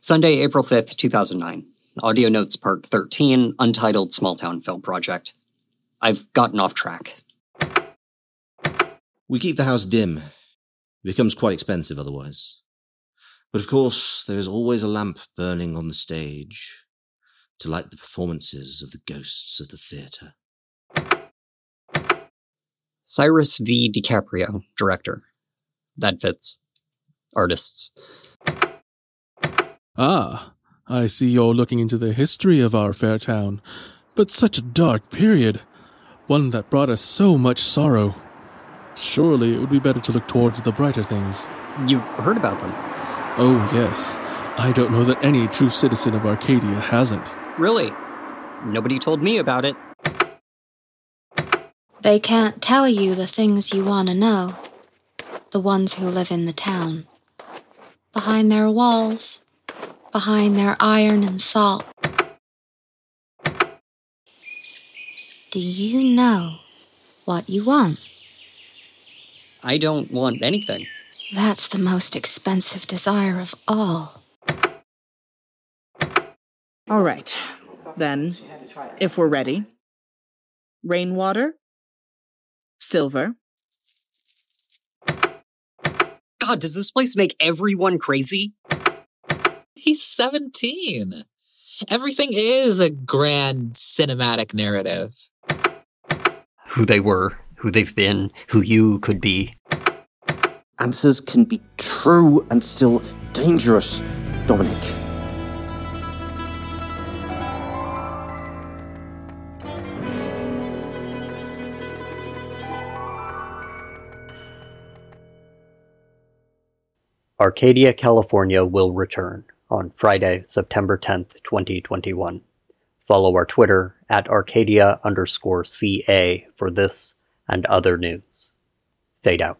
Sunday, April 5th, 2009. Audio Notes Part 13, Untitled Small Town Film Project. I've gotten off track. We keep the house dim. It becomes quite expensive otherwise. But of course, there is always a lamp burning on the stage to light the performances of the ghosts of the theatre. Cyrus V. DiCaprio, director. That fits. Artists. Ah, I see you're looking into the history of our fair town, but such a dark period, one that brought us so much sorrow. Surely it would be better to look towards the brighter things. You've heard about them. Oh, yes. I don't know that any true citizen of Arcadia hasn't. Really? Nobody told me about it. They can't tell you the things you want to know. The ones who live in the town. Behind their walls, behind their iron and salt. Do you know what you want? I don't want anything. That's the most expensive desire of all. All right. Then, if we're ready, rainwater, silver. God, does this place make everyone crazy? He's 17. Everything is a grand cinematic narrative. Who they were, who they've been, who you could be. Answers can be true and still dangerous, Dominic. Arcadia, California will return on Friday, September 10th, 2021. Follow our Twitter at Arcadia underscore CA for this and other news. Fade out.